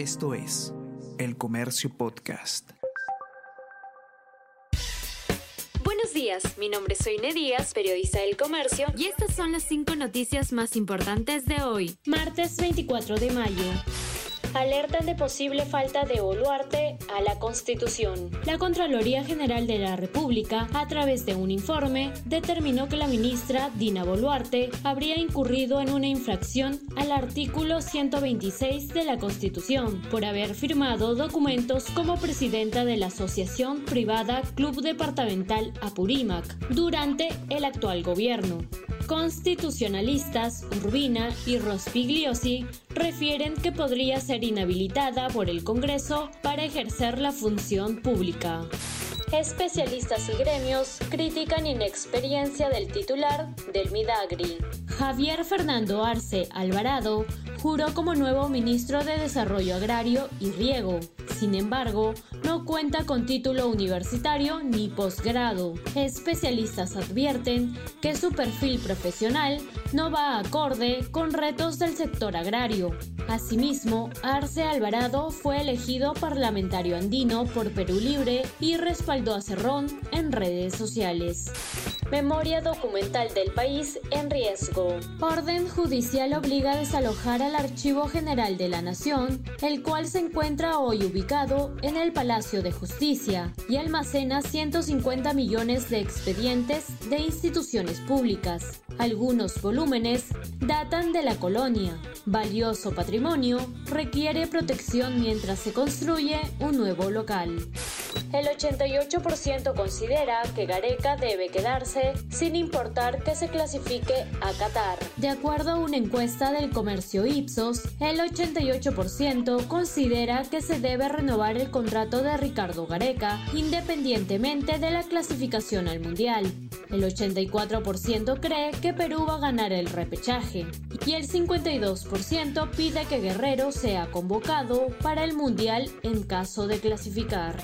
Esto es El Comercio Podcast. Buenos días, mi nombre es Soine Díaz, periodista del Comercio, y estas son las cinco noticias más importantes de hoy, martes 24 de mayo alertan de posible falta de Boluarte a la Constitución. La Contraloría General de la República, a través de un informe, determinó que la ministra Dina Boluarte habría incurrido en una infracción al artículo 126 de la Constitución por haber firmado documentos como presidenta de la Asociación Privada Club Departamental Apurímac durante el actual gobierno constitucionalistas Urbina y Rospigliosi refieren que podría ser inhabilitada por el Congreso para ejercer la función pública. Especialistas y gremios critican inexperiencia del titular del Midagri. Javier Fernando Arce Alvarado juró como nuevo ministro de Desarrollo Agrario y Riego. Sin embargo, no cuenta con título universitario ni posgrado. Especialistas advierten que su perfil profesional no va acorde con retos del sector agrario. Asimismo, Arce Alvarado fue elegido parlamentario andino por Perú Libre y respaldó a Cerrón en redes sociales. Memoria documental del país en riesgo. Orden judicial obliga a desalojar al Archivo General de la Nación, el cual se encuentra hoy ubicado en el Palacio de Justicia y almacena 150 millones de expedientes de instituciones públicas. Algunos volúmenes datan de la colonia. Valioso patrimonio requiere protección mientras se construye un nuevo local. El 88% considera que Gareca debe quedarse sin importar que se clasifique a Qatar. De acuerdo a una encuesta del comercio Ipsos, el 88% considera que se debe renovar el contrato de Ricardo Gareca independientemente de la clasificación al Mundial. El 84% cree que Perú va a ganar el repechaje y el 52% pide que Guerrero sea convocado para el Mundial en caso de clasificar.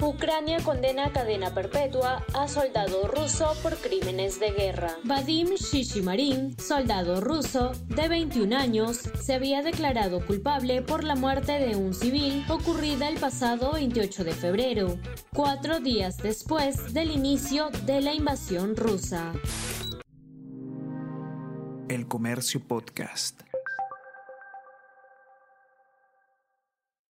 Ucrania condena a cadena perpetua a soldado ruso por crímenes de guerra. Vadim Shishimarin, soldado ruso de 21 años, se había declarado culpable por la muerte de un civil ocurrida el pasado 28 de febrero, cuatro días después del inicio de la invasión rusa. El Comercio Podcast.